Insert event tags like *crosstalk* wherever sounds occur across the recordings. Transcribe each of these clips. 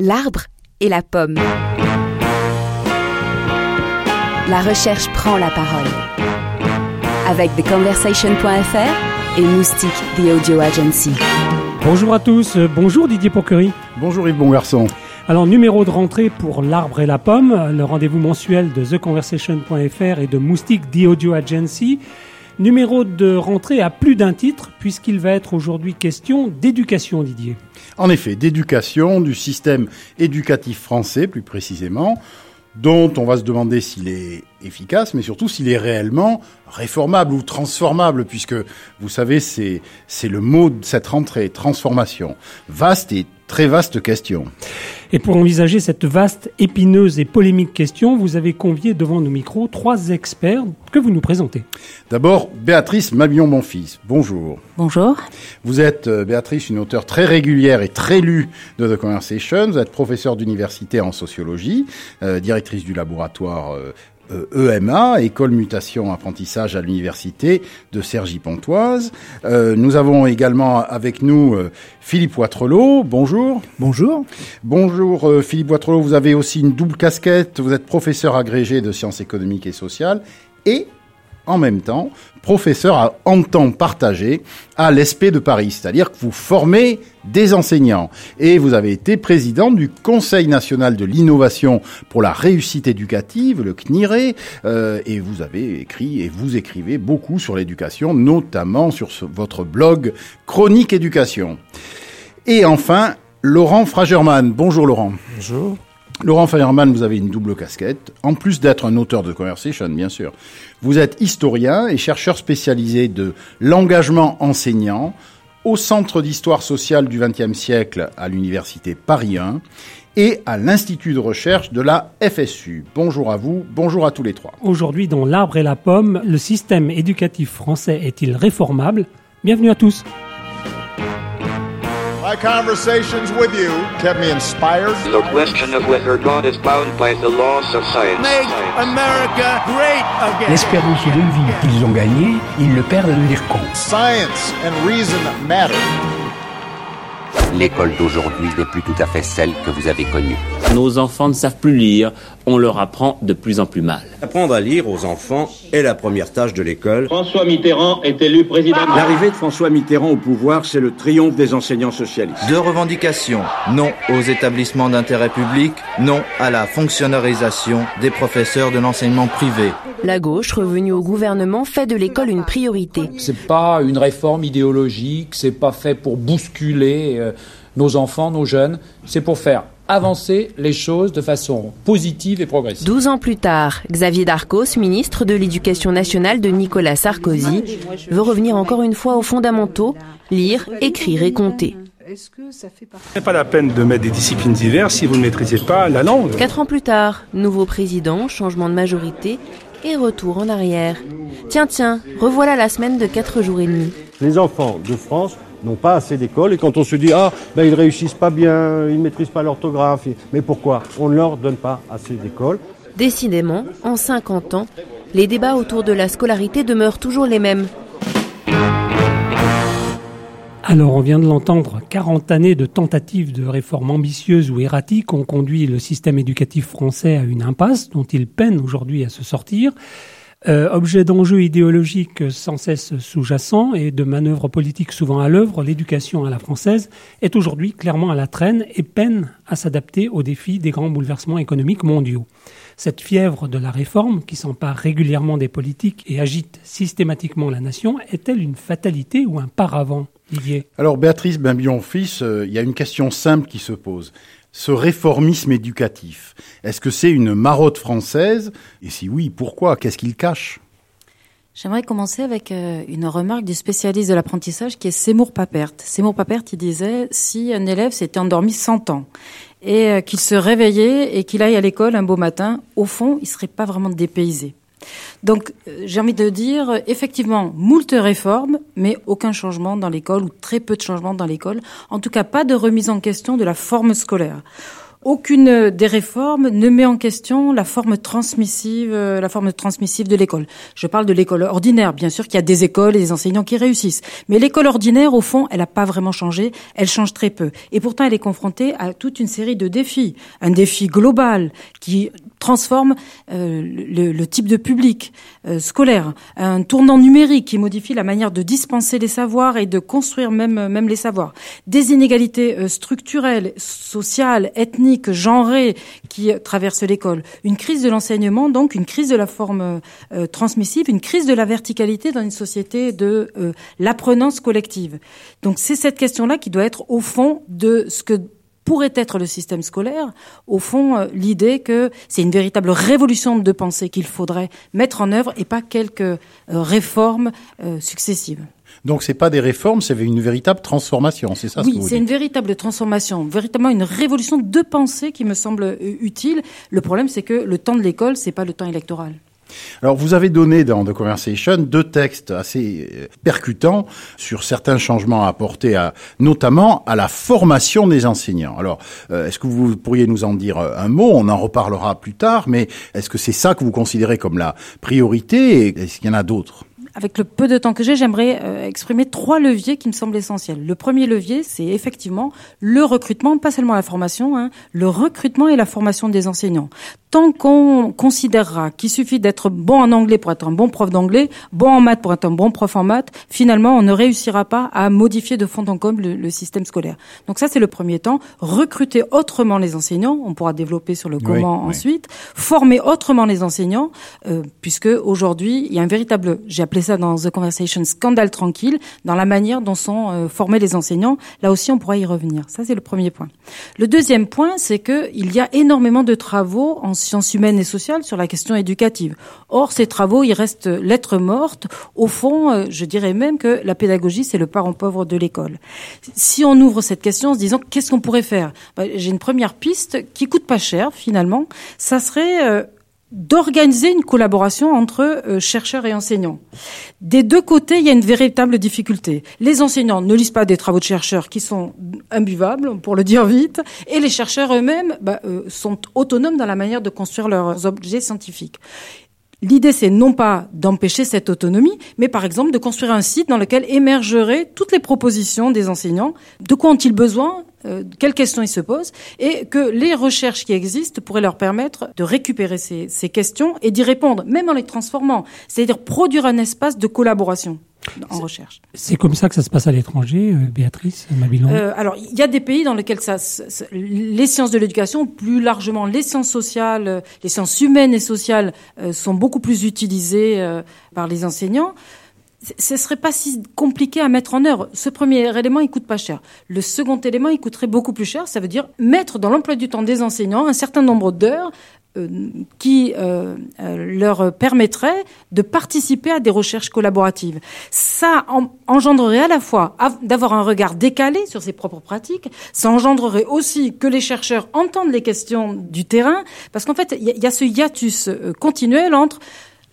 L'arbre et la pomme. La recherche prend la parole. Avec TheConversation.fr et Moustique, The Audio Agency. Bonjour à tous, bonjour Didier Pourquerie. Bonjour Yves Bon Garçon. Alors, numéro de rentrée pour L'arbre et la pomme, le rendez-vous mensuel de TheConversation.fr et de Moustique, The Audio Agency. Numéro de rentrée à plus d'un titre, puisqu'il va être aujourd'hui question d'éducation, Didier. En effet, d'éducation, du système éducatif français plus précisément, dont on va se demander s'il est efficace, mais surtout s'il est réellement réformable ou transformable, puisque vous savez, c'est, c'est le mot de cette rentrée, transformation. Vaste et très vaste question. Et pour envisager cette vaste, épineuse et polémique question, vous avez convié devant nos micros trois experts que vous nous présentez. D'abord, Béatrice Mabillon-Bonfils. Bonjour. Bonjour. Vous êtes, euh, Béatrice, une auteure très régulière et très lue de The Conversation. Vous êtes professeure d'université en sociologie, euh, directrice du laboratoire euh, EMA, École Mutation Apprentissage à l'Université de Cergy-Pontoise. Euh, nous avons également avec nous euh, Philippe Ouattrelot. Bonjour. Bonjour. Bonjour euh, Philippe Ouattrelot. Vous avez aussi une double casquette. Vous êtes professeur agrégé de sciences économiques et sociales et en même temps professeur à, en temps partagé à l'ESP de Paris, c'est-à-dire que vous formez des enseignants. Et vous avez été président du Conseil national de l'innovation pour la réussite éducative, le CNIRE, euh, et vous avez écrit et vous écrivez beaucoup sur l'éducation, notamment sur votre blog Chronique Éducation. Et enfin, Laurent Fragerman. Bonjour Laurent. Bonjour. Laurent Feierman, vous avez une double casquette. En plus d'être un auteur de conversation, bien sûr, vous êtes historien et chercheur spécialisé de l'engagement enseignant au Centre d'histoire sociale du XXe siècle à l'Université Paris 1 et à l'Institut de recherche de la FSU. Bonjour à vous, bonjour à tous les trois. Aujourd'hui, dans L'arbre et la pomme, le système éducatif français est-il réformable? Bienvenue à tous. My conversations with you kept me inspired. The question of whether God is bound by the laws of science. Make America great again. L'espérance de vie qu'ils ont gagné, ils le perdent de dire con. Science and reason matter. L'école d'aujourd'hui n'est plus tout à fait celle que vous avez connue. Nos enfants ne savent plus lire, on leur apprend de plus en plus mal. Apprendre à lire aux enfants est la première tâche de l'école. François Mitterrand est élu président. L'arrivée de François Mitterrand au pouvoir, c'est le triomphe des enseignants socialistes. Deux revendications. Non aux établissements d'intérêt public, non à la fonctionnalisation des professeurs de l'enseignement privé. La gauche, revenue au gouvernement, fait de l'école une priorité. C'est pas une réforme idéologique, c'est pas fait pour bousculer euh, nos enfants, nos jeunes, c'est pour faire avancer les choses de façon positive et progressive. 12 ans plus tard, Xavier Darcos, ministre de l'Éducation nationale de Nicolas Sarkozy, veut revenir encore une fois aux fondamentaux, lire, écrire et compter. Ce n'est pas la peine de mettre des disciplines diverses si vous ne maîtrisez pas la langue. Quatre ans plus tard, nouveau président, changement de majorité et retour en arrière. Tiens, tiens, revoilà la semaine de 4 jours et demi. Les enfants de France n'ont pas assez d'école et quand on se dit ah ben ils réussissent pas bien, ils maîtrisent pas l'orthographe, mais pourquoi? On ne leur donne pas assez d'école. Décidément, en 50 ans, les débats autour de la scolarité demeurent toujours les mêmes. Alors, on vient de l'entendre, 40 années de tentatives de réformes ambitieuses ou erratiques ont conduit le système éducatif français à une impasse dont il peine aujourd'hui à se sortir. Euh, objet d'enjeux idéologiques sans cesse sous-jacents et de manœuvres politiques souvent à l'œuvre, l'éducation à la française est aujourd'hui clairement à la traîne et peine à s'adapter aux défis des grands bouleversements économiques mondiaux. Cette fièvre de la réforme, qui s'empare régulièrement des politiques et agite systématiquement la nation, est-elle une fatalité ou un paravent? Didier. Alors Béatrice Bimbion-Fils, euh, il y a une question simple qui se pose. Ce réformisme éducatif Est-ce que c'est une marotte française? Et si oui, pourquoi? Qu'est-ce qu'il cache? J'aimerais commencer avec euh, une remarque du spécialiste de l'apprentissage qui est Seymour Papert. Seymour Papert, il disait si un élève s'était endormi 100 ans et euh, qu'il se réveillait et qu'il aille à l'école un beau matin, au fond, il serait pas vraiment dépaysé. Donc, euh, j'ai envie de dire, effectivement, moult réformes, mais aucun changement dans l'école, ou très peu de changements dans l'école. En tout cas, pas de remise en question de la forme scolaire. Aucune des réformes ne met en question la forme transmissive, euh, la forme transmissive de l'école. Je parle de l'école ordinaire. Bien sûr qu'il y a des écoles et des enseignants qui réussissent. Mais l'école ordinaire, au fond, elle n'a pas vraiment changé. Elle change très peu. Et pourtant, elle est confrontée à toute une série de défis. Un défi global qui transforme euh, le, le, type de public euh, scolaire, un tournant numérique qui modifie la manière de dispenser les savoirs et de construire même même les savoirs, des inégalités euh, structurelles, sociales, ethniques, genrées qui traversent l'école, une crise de l'enseignement donc une crise de la forme transmissive, une crise de la verticalité dans une société de l'apprenance collective. Donc c'est cette question-là qui doit être au fond de ce que pourrait être le système scolaire, au fond, euh, l'idée que c'est une véritable révolution de pensée qu'il faudrait mettre en œuvre et pas quelques euh, réformes euh, successives. Donc c'est pas des réformes, c'est une véritable transformation, c'est ça Oui, c'est une véritable transformation, véritablement une révolution de pensée qui me semble utile. Le problème, c'est que le temps de l'école, c'est pas le temps électoral. Alors, vous avez donné dans The Conversation deux textes assez euh, percutants sur certains changements à apporter, à, notamment à la formation des enseignants. Alors, euh, est-ce que vous pourriez nous en dire euh, un mot? On en reparlera plus tard, mais est-ce que c'est ça que vous considérez comme la priorité? Et est-ce qu'il y en a d'autres? Avec le peu de temps que j'ai, j'aimerais exprimer trois leviers qui me semblent essentiels. Le premier levier, c'est effectivement le recrutement, pas seulement la formation, hein, le recrutement et la formation des enseignants tant qu'on considérera qu'il suffit d'être bon en anglais pour être un bon prof d'anglais, bon en maths pour être un bon prof en maths, finalement, on ne réussira pas à modifier de fond en comble le, système scolaire. Donc ça, c'est le premier temps. Recruter autrement les enseignants, on pourra développer sur le comment ensuite. Former autrement les enseignants, euh, puisque aujourd'hui, il y a un véritable, j'ai appelé ça dans The Conversation, scandale tranquille, dans la manière dont sont euh, formés les enseignants. Là aussi, on pourra y revenir. Ça, c'est le premier point. Le deuxième point, c'est qu'il y a énormément de travaux en sciences humaines et sociales sur la question éducative. Or, ces travaux, ils restent lettres mortes. Au fond, euh, je dirais même que la pédagogie, c'est le parent pauvre de l'école. Si on ouvre cette question en se disant qu'est-ce qu'on pourrait faire, bah, j'ai une première piste qui coûte pas cher finalement. Ça serait euh, d'organiser une collaboration entre euh, chercheurs et enseignants. Des deux côtés, il y a une véritable difficulté. Les enseignants ne lisent pas des travaux de chercheurs qui sont imbuvables, pour le dire vite, et les chercheurs eux-mêmes bah, euh, sont autonomes dans la manière de construire leurs objets scientifiques. L'idée, c'est non pas d'empêcher cette autonomie, mais par exemple de construire un site dans lequel émergeraient toutes les propositions des enseignants. De quoi ont-ils besoin euh, quelles questions ils se posent, et que les recherches qui existent pourraient leur permettre de récupérer ces, ces questions et d'y répondre, même en les transformant, c'est-à-dire produire un espace de collaboration en recherche. C'est comme ça que ça se passe à l'étranger, euh, Béatrice Mabilon euh, Alors, il y a des pays dans lesquels ça, les sciences de l'éducation, plus largement les sciences sociales, euh, les sciences humaines et sociales, sont beaucoup plus utilisées par les enseignants ce serait pas si compliqué à mettre en œuvre. Ce premier élément, il coûte pas cher. Le second élément, il coûterait beaucoup plus cher. Ça veut dire mettre dans l'emploi du temps des enseignants un certain nombre d'heures euh, qui euh, euh, leur permettrait de participer à des recherches collaboratives. Ça engendrerait à la fois d'avoir un regard décalé sur ses propres pratiques, ça engendrerait aussi que les chercheurs entendent les questions du terrain, parce qu'en fait, il y, a ce hiatus continuel entre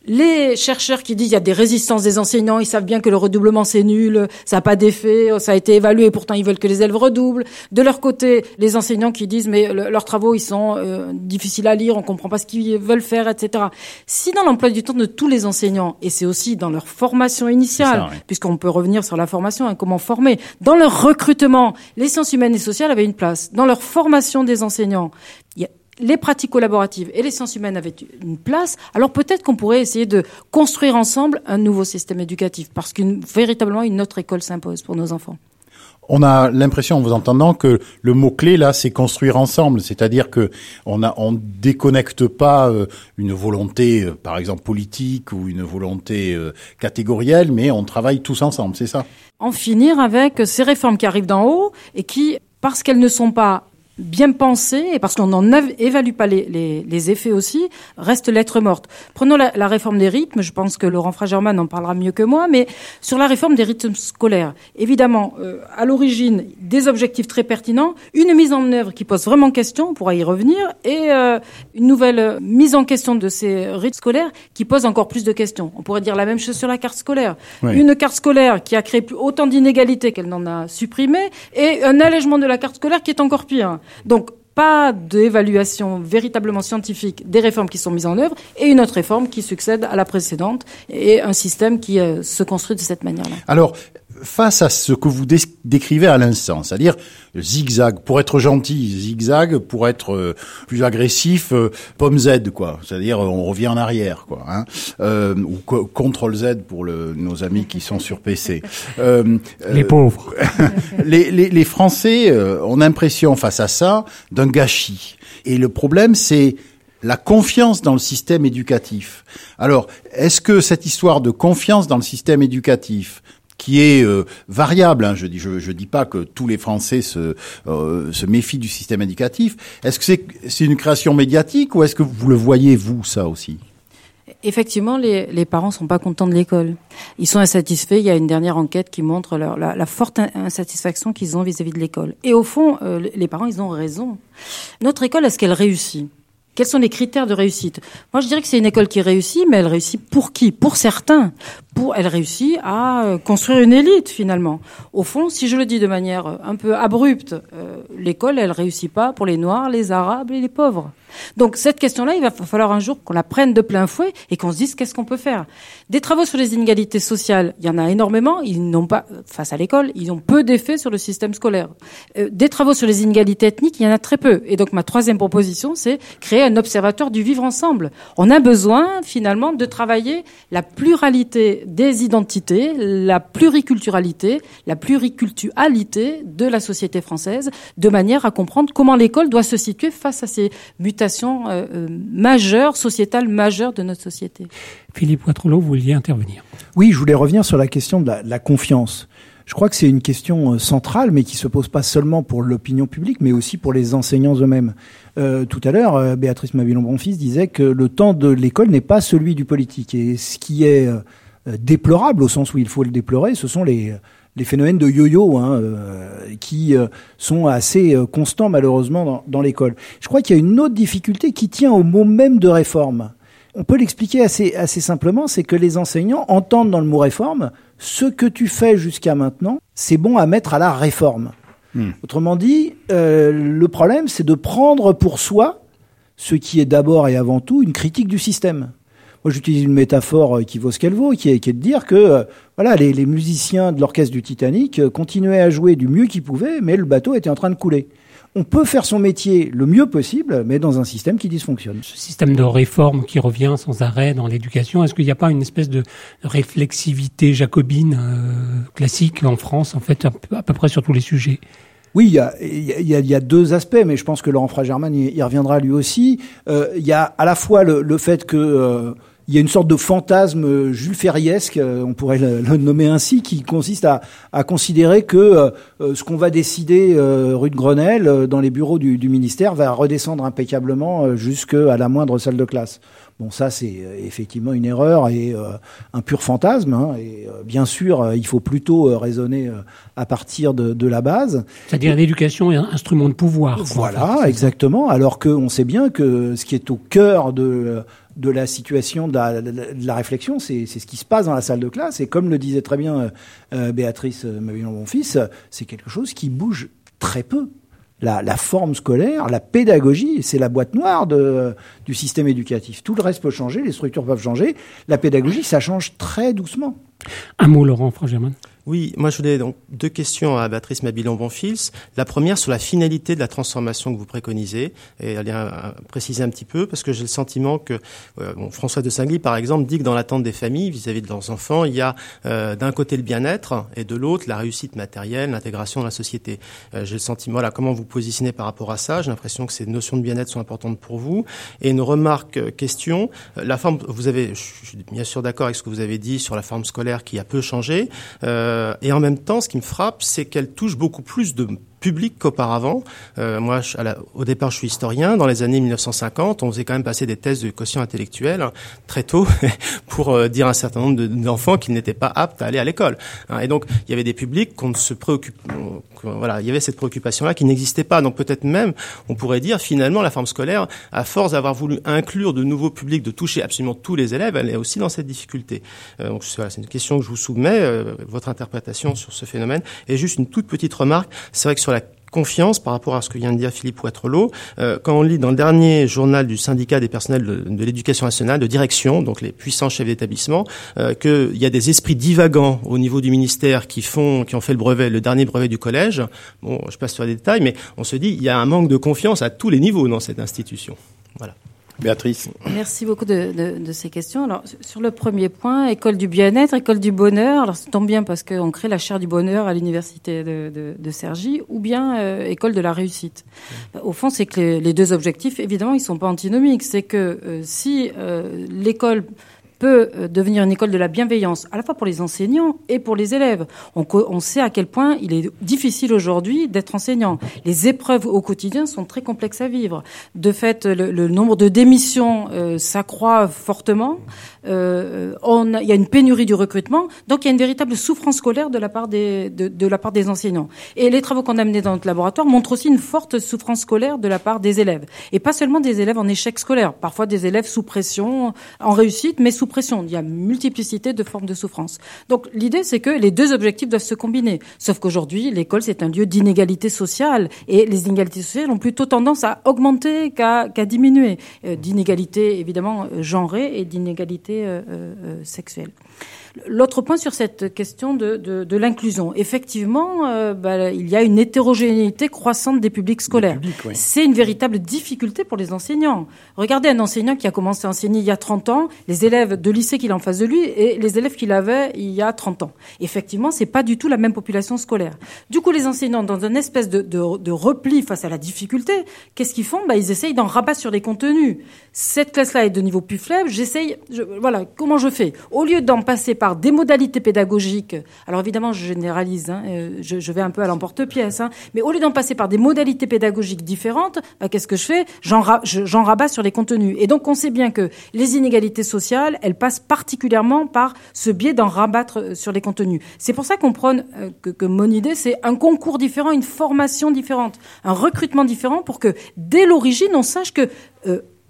les chercheurs qui disent qu'il y a des résistances des enseignants, ils savent bien que le redoublement c'est nul, ça n'a pas d'effet, ça a été évalué, pourtant ils veulent que les élèves redoublent. De leur côté, les enseignants qui disent mais leurs travaux ils sont euh, difficiles à lire, on comprend pas ce qu'ils veulent faire, etc. Si dans l'emploi du temps de tous les enseignants, et c'est aussi dans leur formation initiale, puisqu'on peut revenir sur la formation, hein, comment former, dans leur recrutement, les sciences humaines et sociales avaient une place. Dans leur formation des enseignants, il y a les pratiques collaboratives et les sciences humaines avaient une place, alors peut-être qu'on pourrait essayer de construire ensemble un nouveau système éducatif, parce qu'une véritablement une autre école s'impose pour nos enfants. On a l'impression, en vous entendant, que le mot clé là, c'est construire ensemble, c'est-à-dire que on a, on déconnecte pas euh, une volonté, euh, par exemple politique ou une volonté euh, catégorielle, mais on travaille tous ensemble, c'est ça? En finir avec ces réformes qui arrivent d'en haut et qui, parce qu'elles ne sont pas bien pensé, et parce qu'on n'en évalue pas les, les, les, effets aussi, reste lettre morte. Prenons la, la, réforme des rythmes, je pense que Laurent Fragerman en parlera mieux que moi, mais sur la réforme des rythmes scolaires, évidemment, euh, à l'origine, des objectifs très pertinents, une mise en œuvre qui pose vraiment question, on pourra y revenir, et euh, une nouvelle mise en question de ces rythmes scolaires qui pose encore plus de questions. On pourrait dire la même chose sur la carte scolaire. Une carte scolaire qui a créé autant d'inégalités qu'elle n'en a supprimé, et un allègement de la carte scolaire qui est encore pire. Donc, pas d'évaluation véritablement scientifique des réformes qui sont mises en œuvre et une autre réforme qui succède à la précédente et un système qui euh, se construit de cette manière-là. Face à ce que vous décrivez à l'instant, c'est-à-dire zigzag pour être gentil, zigzag pour être euh, plus agressif, euh, pomme Z quoi, c'est-à-dire on revient en arrière quoi, hein, euh, ou contrôle Z pour le, nos amis qui sont sur PC. *laughs* les pauvres. *laughs* les, les, les, Français ont l'impression face à ça d'un gâchis, et le problème c'est la confiance dans le système éducatif. Alors, est-ce que cette histoire de confiance dans le système éducatif, qui est euh, variable. Hein. Je dis, je, je, dis pas que tous les Français se, euh, se méfient du système éducatif. Est-ce que c'est c'est une création médiatique ou est-ce que vous le voyez vous ça aussi? Effectivement, les, les parents sont pas contents de l'école. Ils sont insatisfaits. Il y a une dernière enquête qui montre leur, la, la, forte insatisfaction qu'ils ont vis-à-vis de l'école. Et au fond, euh, les parents, ils ont raison. Notre école, est-ce qu'elle réussit? Quels sont les critères de réussite? Moi, je dirais que c'est une école qui réussit, mais elle réussit pour qui? Pour certains. Pour, elle réussit à euh, construire une élite finalement. Au fond, si je le dis de manière euh, un peu abrupte, euh, l'école, elle réussit pas pour les Noirs, les Arabes et les pauvres. Donc cette question-là, il va falloir un jour qu'on la prenne de plein fouet et qu'on se dise qu'est-ce qu'on peut faire. Des travaux sur les inégalités sociales, il y en a énormément. Ils n'ont pas, face à l'école, ils ont peu d'effet sur le système scolaire. Euh, des travaux sur les inégalités ethniques, il y en a très peu. Et donc ma troisième proposition, c'est créer un observatoire du vivre ensemble. On a besoin finalement de travailler la pluralité des identités, la pluriculturalité, la pluriculturalité de la société française, de manière à comprendre comment l'école doit se situer face à ces mutations euh, euh, majeure, sociétale majeure de notre société. Philippe Ouattrelot, vous vouliez intervenir Oui, je voulais revenir sur la question de la, confiance. Je crois que c'est une question euh, centrale, mais qui se pose pas seulement pour l'opinion publique, mais aussi pour les enseignants eux-mêmes. tout à l'heure, Béatrice Mabilon-Bonfils disait que le temps de l'école n'est pas celui du politique. Et ce qui est déplorable, au sens où il faut le déplorer, ce sont les les phénomènes de yo-yo hein, euh, qui euh, sont assez euh, constants malheureusement dans, dans l'école. Je crois qu'il y a une autre difficulté qui tient au mot même de réforme. On peut l'expliquer assez, assez simplement, c'est que les enseignants entendent dans le mot réforme ce que tu fais jusqu'à maintenant, c'est bon à mettre à la réforme. Hmm. Autrement dit, le problème, c'est de prendre pour soi ce qui est d'abord et avant tout une critique du système. Moi, j'utilise une métaphore euh, qui vaut ce qu'elle vaut, qui est, qui est, de dire que euh, voilà, les, les, musiciens de l'orchestre du Titanic euh, continuaient à jouer du mieux qu'ils pouvaient, mais le bateau était en train de couler. On peut faire son métier le mieux possible, mais dans un système qui dysfonctionne. Ce système de réforme qui revient sans arrêt dans l'éducation, est-ce qu'il n'y a pas une espèce de réflexivité jacobine euh, classique en France, en fait, à peu près sur tous les sujets? Oui, il y a, y, a, y a, deux aspects, mais je pense que Laurent Fragerman y, reviendra lui aussi. Euh, il y a à la fois le, le fait que euh, il y a une sorte de fantasme euh, Jules Ferriesque, euh, on pourrait le, nommer ainsi, qui consiste à, considérer que euh, ce qu'on va décider rue de Grenelle, dans les bureaux du, du ministère, va redescendre impeccablement jusqu'à la moindre salle de classe. Bon, ça, c'est effectivement une erreur et un pur fantasme. Hein, et bien sûr, il faut plutôt raisonner à partir de, de la base. C'est-à-dire l'éducation est un instrument de pouvoir. Voilà, exactement. Alors qu'on sait bien que ce qui est au cœur de de la situation de la, réflexion, c'est ce qui se passe dans la salle de classe. Et comme le disait très bien euh, euh, Béatrice euh, Mavillon-Bonfils, c'est quelque chose qui bouge très peu. La, forme scolaire, la pédagogie, c'est la boîte noire du système éducatif. Tout le reste peut changer, les structures peuvent changer. La pédagogie, ça change très doucement. Un mot, Laurent Frangerman. Oui, moi je voulais donc deux questions à Béatrice Mabilon-Bonfils. La première sur la finalité de la transformation que vous préconisez, et aller préciser un petit peu, parce que j'ai le sentiment que euh, bon, François de Singly, par exemple, dit que dans l'attente des familles vis-à-vis de leurs enfants, il y a euh, d'un côté le bien-être et de l'autre la réussite matérielle, l'intégration dans la société. Euh, j'ai le sentiment, voilà, comment vous positionnez par rapport à ça J'ai l'impression que ces notions de bien-être sont importantes pour vous. Et une remarque, question, la forme, vous avez, je suis bien sûr d'accord avec ce que vous avez dit sur la forme scolaire qui a peu changé. Euh, et en même temps, ce qui me frappe, c'est qu'elle touche beaucoup plus de public qu'auparavant. Euh, moi, je, au départ, je suis historien. Dans les années 1950, on faisait quand même passer des tests de quotient intellectuel hein, très tôt *laughs* pour euh, dire à un certain nombre d'enfants qu'ils n'étaient pas aptes à aller à l'école. Hein. et donc, il y avait des publics qu'on ne se préoccupe. Voilà, il y avait cette préoccupation-là qui n'existait pas. Donc, peut-être même, on pourrait dire finalement, la forme scolaire, à force d'avoir voulu inclure de nouveaux publics, de toucher absolument tous les élèves, elle est aussi dans cette difficulté. Euh, donc, voilà, c'est une question que je vous soumets, euh, votre interprétation sur ce phénomène. Et juste une toute petite remarque. C'est vrai que sur la confiance par rapport à ce que vient de dire Philippe Poitrelot. Euh, quand on lit dans le dernier journal du syndicat des personnels de, l'éducation nationale, de direction, donc les puissants chefs d'établissement, euh, qu'il y a des esprits divagants au niveau du ministère qui font, qui ont fait le brevet, le dernier brevet du collège. Bon, je passe sur les détails, mais on se dit, il y a un manque de confiance à tous les niveaux dans cette institution. Béatrice. Merci beaucoup de, de, de, ces questions. Alors, sur le premier point, école du bien-être, école du bonheur. Alors, ça tombe bien parce qu'on crée la chaire du bonheur à l'université de, de, de Cergy, ou bien euh, école de la réussite. Au fond, c'est que les, les, deux objectifs, évidemment, ils sont pas antinomiques. C'est que euh, si euh, l'école peut euh, devenir une école de la bienveillance, à la fois pour les enseignants et pour les élèves. On, on sait à quel point il est difficile aujourd'hui d'être enseignant. Les épreuves au quotidien sont très complexes à vivre. De fait, le, le nombre de démissions euh, s'accroît fortement. Euh, on, il y a une pénurie du recrutement, donc il y a une véritable souffrance scolaire de la part des, de, de la part des enseignants. Et les travaux qu'on a menés dans notre laboratoire montrent aussi une forte souffrance scolaire de la part des élèves. Et pas seulement des élèves en échec scolaire, parfois des élèves sous pression, en réussite, mais sous Il y a multiplicité de formes de souffrance. Donc l'idée, c'est que les deux objectifs doivent se combiner. Sauf qu'aujourd'hui, l'école, c'est un lieu d'inégalité sociale. Et les inégalités sociales ont plutôt tendance à augmenter qu'à diminuer. Euh, d'inégalité, évidemment, euh, genrée et d'inégalité euh, euh, sexuelle. L'autre point sur cette question de, de, de l'inclusion, effectivement, euh, bah, il y a une hétérogénéité croissante des publics scolaires. Public, oui. C'est une véritable difficulté pour les enseignants. Regardez un enseignant qui a commencé à enseigner il y a 30 ans, les élèves de lycée qu'il a en face de lui et les élèves qu'il avait il y a 30 ans. Effectivement, c'est pas du tout la même population scolaire. Du coup, les enseignants, dans une espèce de, de, repli face à la difficulté, qu'est-ce qu'ils font? Bah, Ils essayent d'en rabattre sur les contenus. Cette classe-là est de niveau plus faible, j'essaye, je, voilà, comment je fais? Au lieu d'en passer par des modalités pédagogiques. Alors évidemment, je généralise, hein, euh, je, vais un peu à l'emporte-pièce, hein, mais au lieu d'en passer par des modalités pédagogiques différentes, bah, qu'est-ce que je fais? J'en ra rabats sur les contenus. Et donc on sait bien que les inégalités sociales, elles passent particulièrement par ce biais d'en rabattre euh, sur les contenus. C'est pour ça qu'on prône euh, que, mon idée, c'est un concours différent, une formation différente, un recrutement différent pour que dès l'origine, on sache que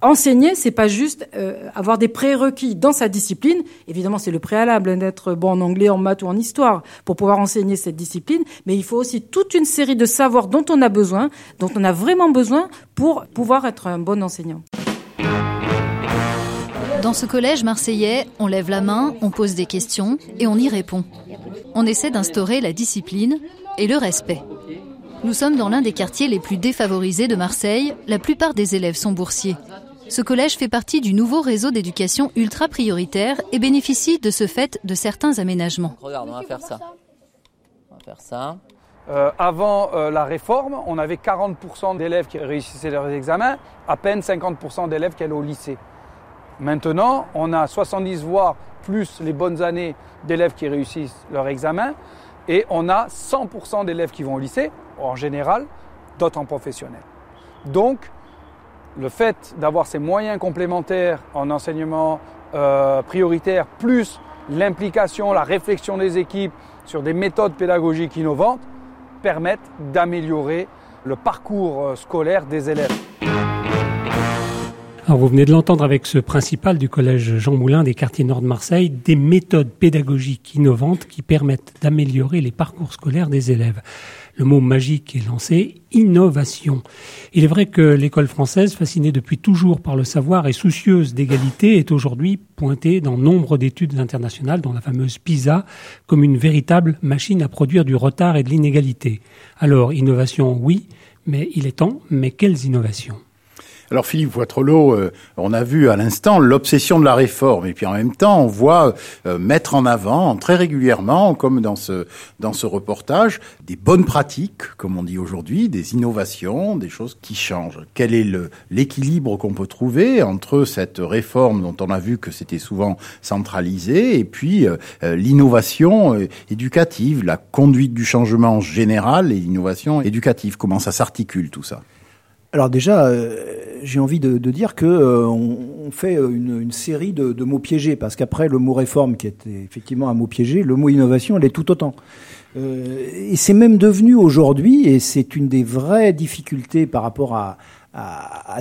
enseigner, c'est pas juste euh, avoir des prérequis dans sa discipline. Évidemment, c'est le préalable d'être bon en anglais, en maths ou en histoire pour pouvoir enseigner cette discipline. Mais il faut aussi toute une série de savoirs dont on a besoin, dont on a vraiment besoin pour pouvoir être un bon enseignant. Dans ce collège marseillais, on lève la main, on pose des questions et on y répond. On essaie d'instaurer la discipline et le respect. Nous sommes dans l'un des quartiers les plus défavorisés de Marseille. La plupart des élèves sont boursiers. Ce collège fait partie du nouveau réseau d'éducation ultra prioritaire et bénéficie de ce fait de certains aménagements. Regarde, on va faire ça. On va faire ça. Euh, avant euh, la réforme, on avait 40% d'élèves qui réussissaient leurs examens, à peine 50% d'élèves qui allaient au lycée. Maintenant, on a 70 voire plus les bonnes années d'élèves qui réussissent leur examen et on a 100% d'élèves qui vont au lycée, en général, d'autres en professionnel. Donc, le fait d'avoir ces moyens complémentaires en enseignement euh, prioritaire, plus l'implication, la réflexion des équipes sur des méthodes pédagogiques innovantes, permettent d'améliorer le parcours euh, scolaire des élèves. Alors vous venez de l'entendre avec ce principal du collège Jean Moulin des quartiers nord de Marseille, des méthodes pédagogiques innovantes qui permettent d'améliorer les parcours scolaires des élèves. Le mot magique est lancé, innovation. Il est vrai que l'école française, fascinée depuis toujours par le savoir et soucieuse d'égalité, est aujourd'hui pointée dans nombre d'études internationales, dont la fameuse PISA, comme une véritable machine à produire du retard et de l'inégalité. Alors, innovation, oui, mais il est temps, mais quelles innovations? Alors Philippe Poitrelot, euh, on a vu à l'instant l'obsession de la réforme, et puis en même temps, on voit euh, mettre en avant très régulièrement, comme dans ce reportage, des bonnes pratiques, comme on dit aujourd'hui, des innovations, des choses qui changent. Quel est l'équilibre qu'on peut trouver entre cette réforme dont on a vu que c'était souvent centralisé, et puis euh, l'innovation éducative, la conduite du changement général et l'innovation éducative? Comment ça s'articule tout ça? Alors déjà, j'ai envie de, dire que euh, on, fait une, une série de, mots piégés parce qu'après le mot réforme, qui était effectivement un mot piégé, le mot innovation, elle est tout autant. Euh, et c'est même devenu aujourd'hui, et c'est une des vraies difficultés par rapport à,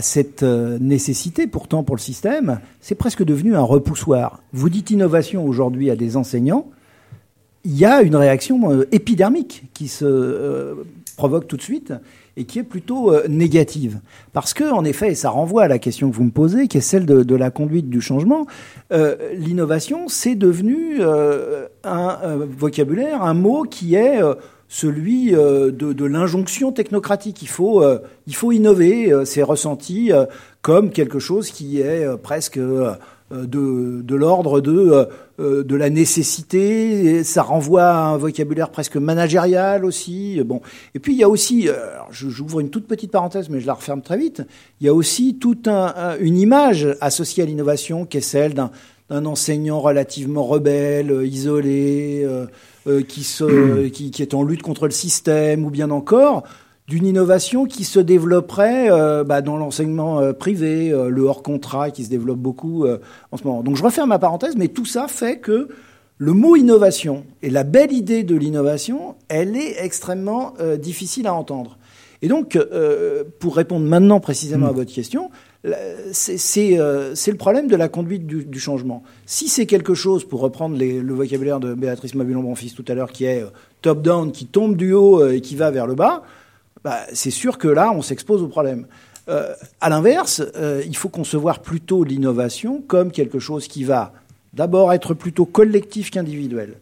cette euh, nécessité pourtant pour le système, c'est presque devenu un repoussoir. Vous dites innovation aujourd'hui à des enseignants, il y a une réaction euh, épidermique qui se provoque tout de suite et qui est plutôt euh, négative. Parce que, en effet, et ça renvoie à la question que vous me posez, qui est celle de, la conduite du changement, euh, l'innovation, c'est devenu euh, un, vocabulaire, un mot qui est celui de, de l'injonction technocratique. Il faut, il faut innover. c'est ressenti comme quelque chose qui est presque de, de l'ordre de, euh, euh, de la nécessité. ça renvoie à un vocabulaire presque managérial aussi. Bon. Et puis il y a aussi, j'ouvre une toute petite parenthèse, mais je la referme très vite. Il y a aussi toute un, une image associée à l'innovation qui est celle d'un d'un enseignant relativement rebelle, isolé, qui, se, qui, qui, est en lutte contre le système, ou bien encore d'une innovation qui se développerait euh, bah, dans l'enseignement euh, privé, euh, le hors contrat qui se développe beaucoup en ce moment. Donc je referme ma parenthèse, mais tout ça fait que le mot innovation et la belle idée de l'innovation, elle est extrêmement difficile à entendre. Et donc, pour répondre maintenant précisément à hmm. votre question, c'est le problème de la conduite du, du changement. Si c'est quelque chose, pour reprendre les, le vocabulaire de Béatrice Mabillon-Bonfils tout à l'heure, qui est top-down, qui tombe du haut et qui va vers le bas, bah, c'est sûr que là, on s'expose au problème. Euh, à l'inverse, euh, il faut concevoir plutôt l'innovation comme quelque chose qui va d'abord être plutôt collectif qu'individuel,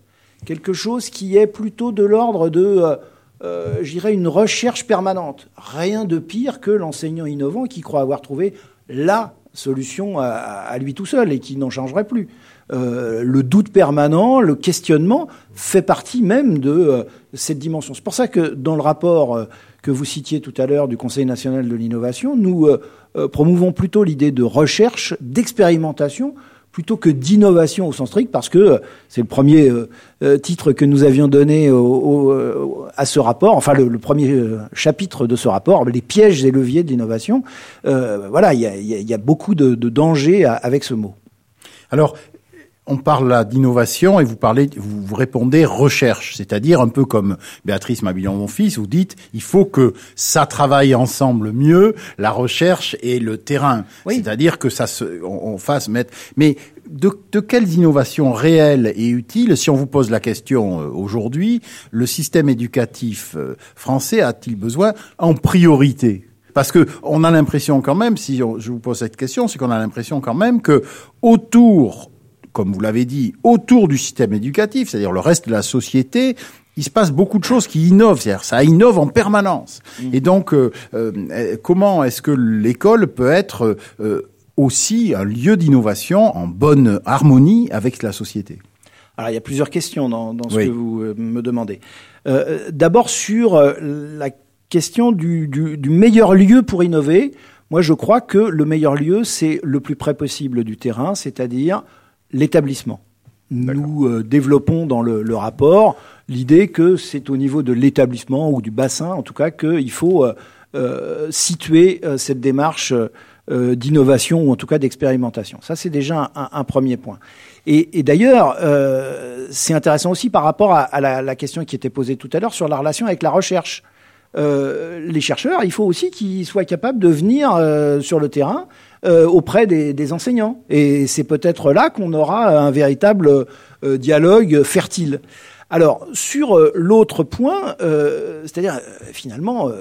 quelque chose qui est plutôt de l'ordre de, euh, euh j'irais, une recherche permanente. Rien de pire que l'enseignant innovant qui croit avoir trouvé la solution à, lui tout seul et qui n'en changerait plus. Le doute permanent, le questionnement fait partie même de cette dimension. C'est pour ça que dans le rapport que vous citiez tout à l'heure du Conseil national de l'innovation, nous euh, euh, promouvons plutôt l'idée de recherche, d'expérimentation, plutôt que d'innovation au sens strict, parce que euh, c'est le premier titre que nous avions donné à ce rapport, enfin le, premier chapitre de ce rapport, les pièges et leviers d'innovation. voilà, il y a, beaucoup de, de dangers avec ce mot. Alors, on parle là d'innovation et vous parlez, vous, vous répondez recherche, c'est-à-dire un peu comme Béatrice Mabillon, mon fils, vous dites, il faut que ça travaille ensemble mieux, la recherche et le terrain. C'est-à-dire que ça se, on, fasse mettre, mais de, de, quelles innovations réelles et utiles, si on vous pose la question euh, aujourd'hui, le système éducatif euh, français a-t-il besoin en priorité? Parce que on a l'impression quand même, si je vous pose cette question, c'est qu'on a l'impression quand même que autour comme vous l'avez dit, autour du système éducatif, c'est-à-dire le reste de la société, il se passe beaucoup de choses qui innovent, c'est-à-dire ça innove en permanence. Mmh. Et donc, euh, euh, comment est-ce que l'école peut être euh, aussi un lieu d'innovation en bonne harmonie avec la société? Alors, il y a plusieurs questions dans, dans ce que vous me demandez. D'abord sur la question du, du, du meilleur lieu pour innover. Moi, je crois que le meilleur lieu, c'est le plus près possible du terrain, c'est-à-dire l'établissement. Nous euh, développons dans le, rapport l'idée que c'est au niveau de l'établissement ou du bassin, en tout cas, qu'il faut euh, euh, situer cette démarche d'innovation ou en tout cas d'expérimentation. Ça, c'est déjà un, premier point. Et, d'ailleurs, c'est intéressant aussi par rapport à, la, la, question qui était posée tout à l'heure sur la relation avec la recherche. les chercheurs, il faut aussi qu'ils soient capables de venir sur le terrain euh, auprès des, enseignants. Et c'est peut-être là qu'on aura un véritable euh, dialogue fertile. Alors, sur euh, l'autre point, c'est-à-dire, finalement,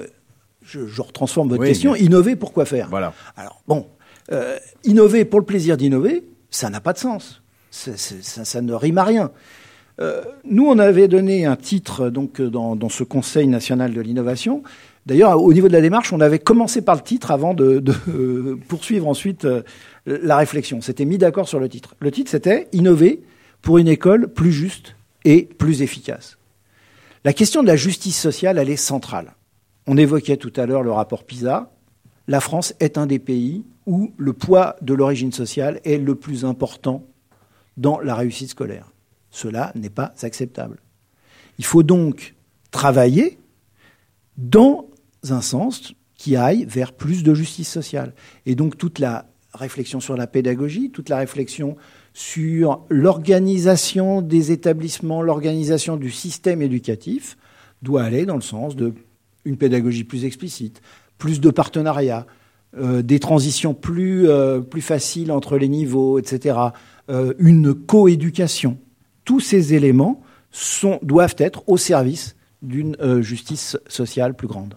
je, je, retransforme votre question, innover, pourquoi faire? Voilà. Alors, bon, innover pour le plaisir d'innover, ça n'a pas de sens. ça, ça, ne rime à rien. nous, on avait donné un titre donc dans, dans ce Conseil national de l'innovation D'ailleurs, au niveau de la démarche, on avait commencé par le titre avant de, euh, poursuivre ensuite euh, la réflexion. C'était mis d'accord sur le titre. Le titre, c'était Innover pour une école plus juste et plus efficace. La question de la justice sociale, elle est centrale. On évoquait tout à l'heure le rapport PISA. La France est un des pays où le poids de l'origine sociale est le plus important dans la réussite scolaire. Cela n'est pas acceptable. Il faut donc travailler dans un sens qui aille vers plus de justice sociale. Et donc toute la réflexion sur la pédagogie, toute la réflexion sur l'organisation des établissements, l'organisation du système éducatif doit aller dans le sens de une pédagogie plus explicite, plus de partenariats, euh, des transitions plus, euh, plus faciles entre les niveaux, etc., euh, une coéducation. Tous ces éléments doivent être au service d'une euh, justice sociale plus grande.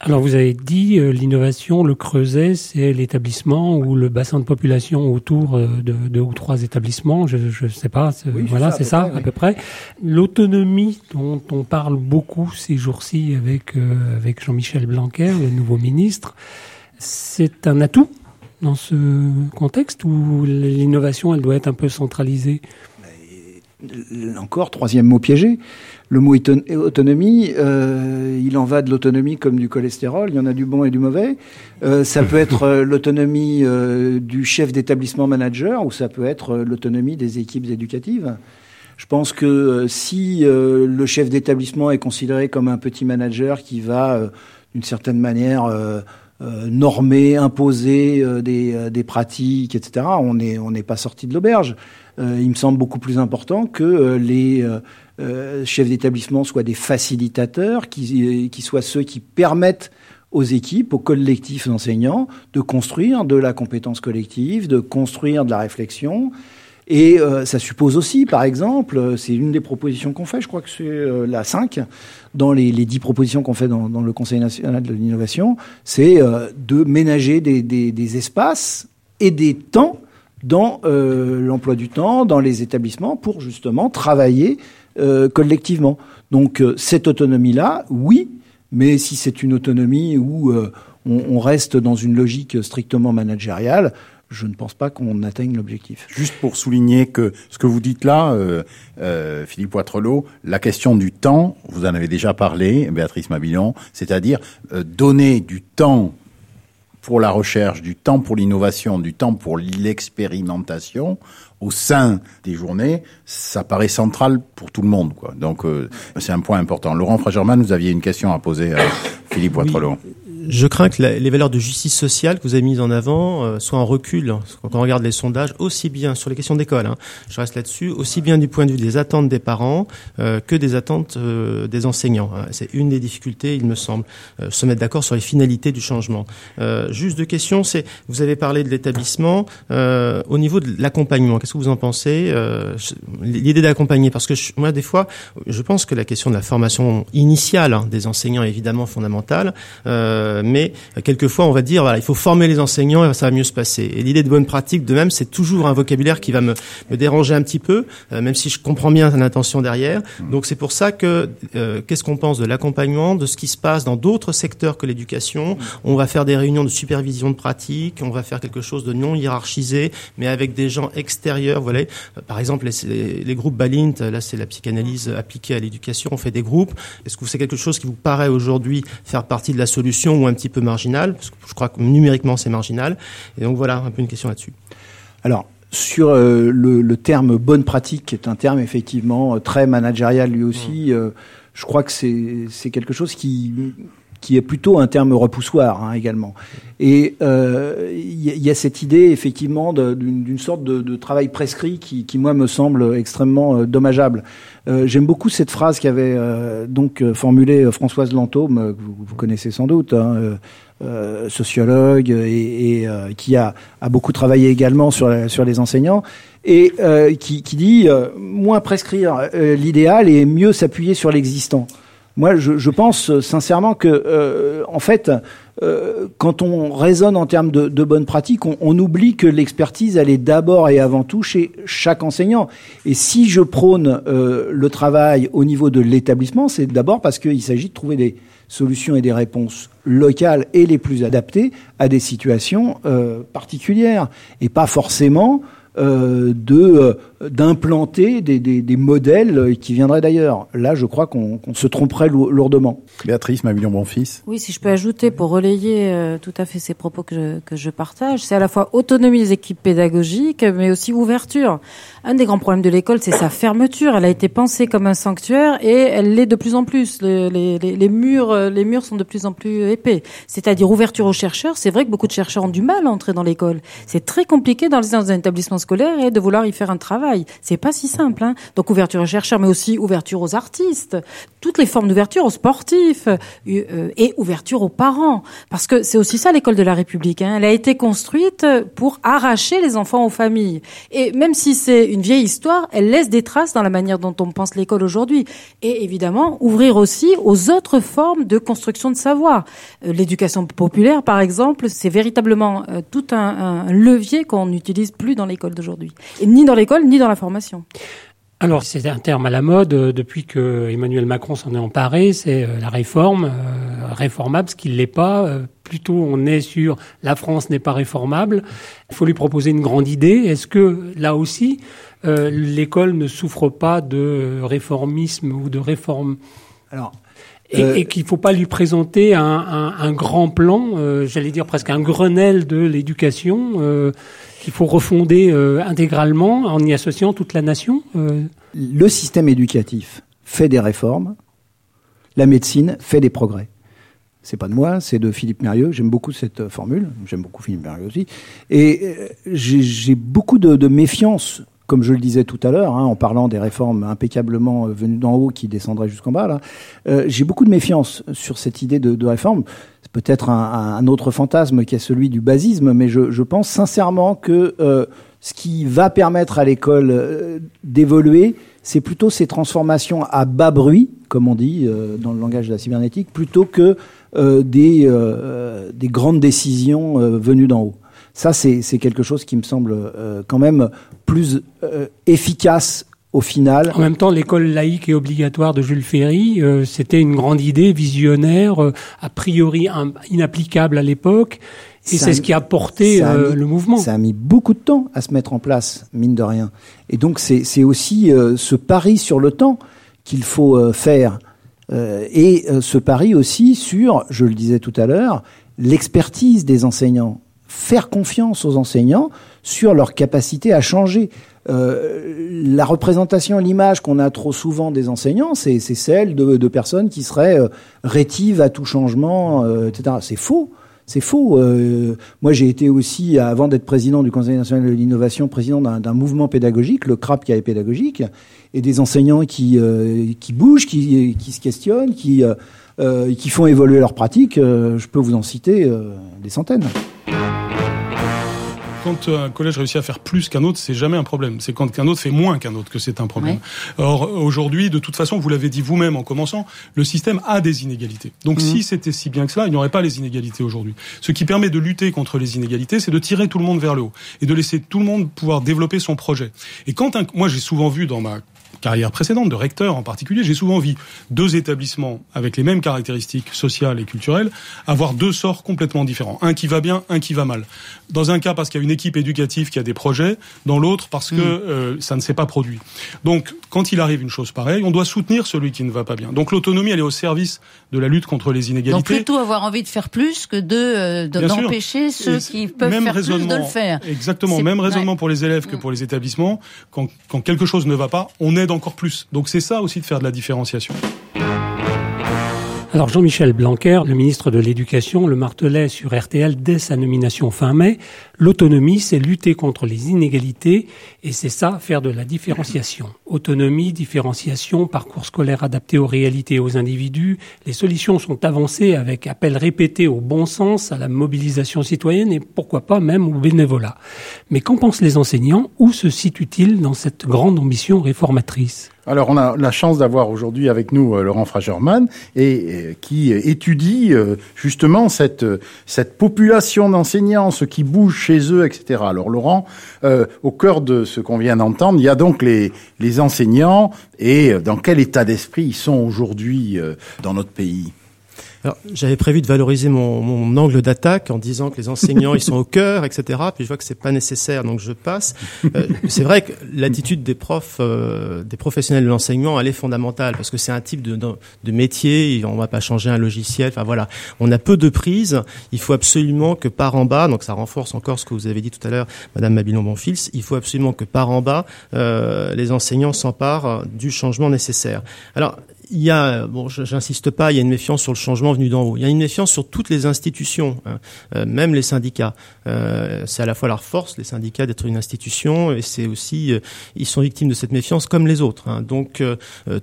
Alors vous avez dit euh, l'innovation, le creuset, c'est l'établissement ou le bassin de population autour euh, de deux ou trois établissements. Je ne sais pas. voilà, c'est ça, à peu près. L'autonomie dont on parle beaucoup ces jours-ci avec euh, avec Jean-Michel Blanquer, le nouveau ministre, c'est un atout dans ce contexte où l'innovation, elle doit être un peu centralisée? Encore troisième mot piégé le mot autonomie, euh, il en va de l'autonomie comme du cholestérol, il y en a du bon et du mauvais. Euh, ça peut être euh, *laughs* l'autonomie du chef d'établissement manager ou ça peut être l'autonomie des équipes éducatives. Je pense que si le chef d'établissement est considéré comme un petit manager qui va, d'une certaine manière, normer, imposer des, des, pratiques, etc., on n'est on n'est pas sorti de l'auberge. il me semble beaucoup plus important que les euh, chefs d'établissement soient des facilitateurs, qui, qui soient ceux qui permettent aux équipes, aux collectifs d'enseignants, de construire de la compétence collective, de construire de la réflexion. Et euh, ça suppose aussi, par exemple, c'est une des propositions qu'on fait, je crois que c'est euh, la 5, dans les, les 10 propositions qu'on fait dans, le Conseil national de l'innovation, c'est euh, de ménager des, des, espaces et des temps dans l'emploi du temps, dans les établissements, pour justement travailler euh, collectivement. Donc euh, cette autonomie-là, oui, mais si c'est une autonomie où euh, on, reste dans une logique strictement managériale, je ne pense pas qu'on atteigne l'objectif. Juste pour souligner que ce que vous dites là, Philippe Poitrelot, la question du temps, vous en avez déjà parlé, Béatrice Mabillon, c'est-à-dire donner du temps pour la recherche, du temps pour l'innovation, du temps pour l'expérimentation au sein des journées, ça paraît central pour tout le monde. Quoi. Donc euh, c'est un point important. Laurent Fragerman, vous aviez une question à poser à Philippe Watrelot je crains que les valeurs de justice sociale que vous avez mises en avant euh, soient en recul quand on regarde les sondages, aussi bien sur les questions d'école, hein, je reste là-dessus, aussi bien du point de vue des attentes des parents euh, que des attentes euh, des enseignants. Hein. C'est une des difficultés, il me semble, se mettre d'accord sur les finalités du changement. juste deux questions, c'est vous avez parlé de l'établissement au niveau de l'accompagnement. Qu'est-ce que vous en pensez L'idée d'accompagner, parce que moi des fois, je pense que la question de la formation initiale hein, des enseignants est évidemment fondamentale. Euh, mais quelquefois on va dire voilà, il faut former les enseignants et ça va mieux se passer. Et l'idée de bonne pratique, de même, c'est toujours un vocabulaire qui va me, me déranger un petit peu, euh, même si je comprends bien l'intention derrière. Mmh. Donc c'est pour ça que euh, qu'est-ce qu'on pense de l'accompagnement, de ce qui se passe dans d'autres secteurs que l'éducation. Mmh. On va faire des réunions de supervision de pratique, on va faire quelque chose de non hiérarchisé, mais avec des gens extérieurs. Voilà. Par exemple, les, les, groupes Balint, là c'est la psychanalyse appliquée à l'éducation, on fait des groupes. Est-ce que c'est quelque chose qui vous paraît aujourd'hui faire partie de la solution un petit peu marginal, parce que je crois que numériquement c'est marginal. Et donc voilà, un peu une question là-dessus. Alors, sur euh, le, terme bonne pratique, qui est un terme effectivement euh, très managérial lui aussi, mmh. euh, je crois que c'est quelque chose qui qui est plutôt un terme repoussoir hein, également. Et il y, a cette idée effectivement d'une sorte de, travail prescrit qui, moi, me semble extrêmement dommageable. Euh, j'aime beaucoup cette phrase qu'avait euh, donc euh, formulée Françoise Lantôme, que vous, connaissez sans doute, hein, sociologue et, qui a, beaucoup travaillé également sur, sur les enseignants et qui, qui, dit moins prescrire l'idéal et mieux s'appuyer sur l'existant. Moi, je, je, pense sincèrement que, en fait, euh, quand on raisonne en termes de, de bonnes pratiques, on, on oublie que l'expertise, elle est d'abord et avant tout chez chaque enseignant. Et si je prône euh, le travail au niveau de l'établissement, c'est d'abord parce qu'il s'agit de trouver des solutions et des réponses locales et les plus adaptées à des situations euh, particulières, et pas forcément euh, de euh, d'implanter des, des, des, modèles qui viendraient d'ailleurs. Là, je crois qu'on se tromperait lourdement. Béatrice Mavillon Bonfils. Oui, si je peux ajouter pour relayer euh, tout à fait ces propos que je, que je partage, c'est à la fois autonomie des équipes pédagogiques, mais aussi ouverture. Un des grands problèmes de l'école, c'est sa fermeture. Elle a été pensée comme un sanctuaire et elle l'est de plus en plus. Les, les, les, murs, les murs sont de plus en plus épais. C'est-à-dire ouverture aux chercheurs. C'est vrai que beaucoup de chercheurs ont du mal à entrer dans l'école. C'est très compliqué dans, les, dans un établissement scolaire et de vouloir y faire un travail. C'est pas si simple. Hein. Donc ouverture aux chercheurs, mais aussi ouverture aux artistes, toutes les formes d'ouverture aux sportifs euh, euh, et ouverture aux parents. Parce que c'est aussi ça l'école de la République. Hein. Elle a été construite pour arracher les enfants aux familles. Et même si c'est une vieille histoire, elle laisse des traces dans la manière dont on pense l'école aujourd'hui. Et évidemment, ouvrir aussi aux autres formes de construction de savoir. Euh, l'éducation populaire, par exemple, c'est véritablement tout un, un levier qu'on n'utilise plus dans l'école d'aujourd'hui. Ni dans l'école, ni dans la formation. Alors c'est un terme à la mode euh, depuis que Emmanuel Macron s'en est emparé, c'est euh, la réforme, euh, réformable, ce qui ne l'est pas. plutôt on est sur la France n'est pas réformable. Il faut lui proposer une grande idée. Est-ce que là aussi l'école ne souffre pas de réformisme ou de réforme? Alors et, qu'il ne faut pas lui présenter un, un, un grand plan, j'allais dire presque un Grenelle de l'éducation qu'il faut refonder euh, intégralement en y associant toute la nation euh Le système éducatif fait des réformes, la médecine fait des progrès. C'est pas de moi, c'est de Philippe Mérieux. J'aime beaucoup cette euh, formule. J'aime beaucoup Philippe Mérieux aussi. Et j'ai beaucoup de, méfiance, comme je le disais tout à l'heure, hein, en parlant des réformes impeccablement venues d'en haut qui descendraient jusqu'en bas. J'ai beaucoup de méfiance sur cette idée de, de réforme peut-être un, autre fantasme qui est celui du basisme, mais je, pense sincèrement que euh, ce qui va permettre à l'école euh, d'évoluer, c'est plutôt ces transformations à bas bruit, comme on dit euh, dans le langage de la cybernétique, plutôt que des, des grandes décisions venues d'en haut. Ça, c'est quelque chose qui me semble quand même plus efficace au final. En même temps, l'école laïque et obligatoire de Jules Ferry, euh, c'était une grande idée visionnaire, euh, a priori inapplicable à l'époque. Et c'est ce qui a porté euh, le mouvement. Ça a mis beaucoup de temps à se mettre en place, mine de rien. Et donc c'est aussi ce pari sur le temps qu'il faut faire. et ce pari aussi sur, je le disais tout à l'heure, l'expertise des enseignants. Faire confiance aux enseignants sur leur capacité à changer. Euh, la représentation, l'image qu'on a trop souvent des enseignants, c'est celle de, personnes qui seraient euh, rétives à tout changement, euh, etc. C'est faux. C'est faux. Moi, j'ai été aussi, avant d'être président du Conseil national de l'innovation, président d'un mouvement pédagogique, le CRAP qui est pédagogique, et des enseignants qui, bougent, qui, qui, se questionnent, qui, qui font évoluer leurs pratiques. je peux vous en citer des centaines quand un collège réussit à faire plus qu'un autre, c'est jamais un problème. C'est quand un autre fait moins qu'un autre que c'est un problème. Or, aujourd'hui, de toute façon, vous l'avez dit vous-même en commençant, le système a des inégalités. Donc, mhm. si c'était si bien que cela, il n'y aurait pas les inégalités aujourd'hui. Ce qui permet de lutter contre les inégalités, c'est de tirer tout le monde vers le haut et de laisser tout le monde pouvoir développer son projet. Et quand un, moi, j'ai souvent vu dans ma carrière précédente, de recteur en particulier, j'ai souvent vu deux établissements avec les mêmes caractéristiques sociales et culturelles avoir deux sorts complètement différents. Un qui va bien, un qui va mal. Dans un cas parce qu'il y a une équipe éducative qui a des projets, dans l'autre parce que mm. euh, ça ne s'est pas produit. Donc quand il arrive une chose pareille, on doit soutenir celui qui ne va pas bien. Donc l'autonomie, elle est au service de la lutte contre les inégalités. Donc plutôt avoir envie de faire plus que de euh, d'empêcher ceux qui peuvent faire plus de le faire. Exactement, même raisonnement pour les élèves que mm. pour les établissements. Quand, quand quelque chose ne va pas, on encore plus. Donc c'est ça aussi de faire de la différenciation. Alors Jean-Michel Blanquer, le ministre de l'Éducation, le martelait sur RTL dès sa nomination fin mai. L'autonomie, c'est lutter contre les inégalités et c'est ça, faire de la différenciation. Autonomie, différenciation, parcours scolaire adapté aux réalités et aux individus. Les solutions sont avancées avec appel répété au bon sens, à la mobilisation citoyenne et pourquoi pas même au bénévolat. Mais qu'en pensent les enseignants? Où se situent-ils dans cette grande ambition réformatrice? Alors, on a la chance d'avoir aujourd'hui avec nous euh, Laurent Fragerman et, euh, qui étudie euh, justement cette cette population d'enseignants, ce qui bouge chez eux, etc. Alors, Laurent, au cœur de ce qu'on vient d'entendre, il y a donc les les enseignants et dans quel état d'esprit ils sont aujourd'hui dans notre pays? J'avais prévu de valoriser mon, mon angle d'attaque en disant que les enseignants ils sont au cœur, etc. Puis je vois que c'est pas nécessaire, donc je passe. Euh, c'est vrai que l'attitude des profs, euh, des professionnels de l'enseignement, elle est fondamentale parce que c'est un type de, de, métier. On va pas changer un logiciel. Enfin voilà, on a peu de prises. Il faut absolument que par en bas, donc ça renforce encore ce que vous avez dit tout à l'heure, Madame Mabilon Bonfils. Il faut absolument que par en bas, euh, les enseignants s'emparent du changement nécessaire. Alors il y a, bon, j'insiste pas, il y a une méfiance sur le changement venu d'en haut. Il y a une méfiance sur toutes les institutions, hein, euh, même les syndicats. Euh, c'est à la fois leur force, les syndicats, d'être une institution, et c'est aussi, euh, ils sont victimes de cette méfiance comme les autres. Hein. Donc,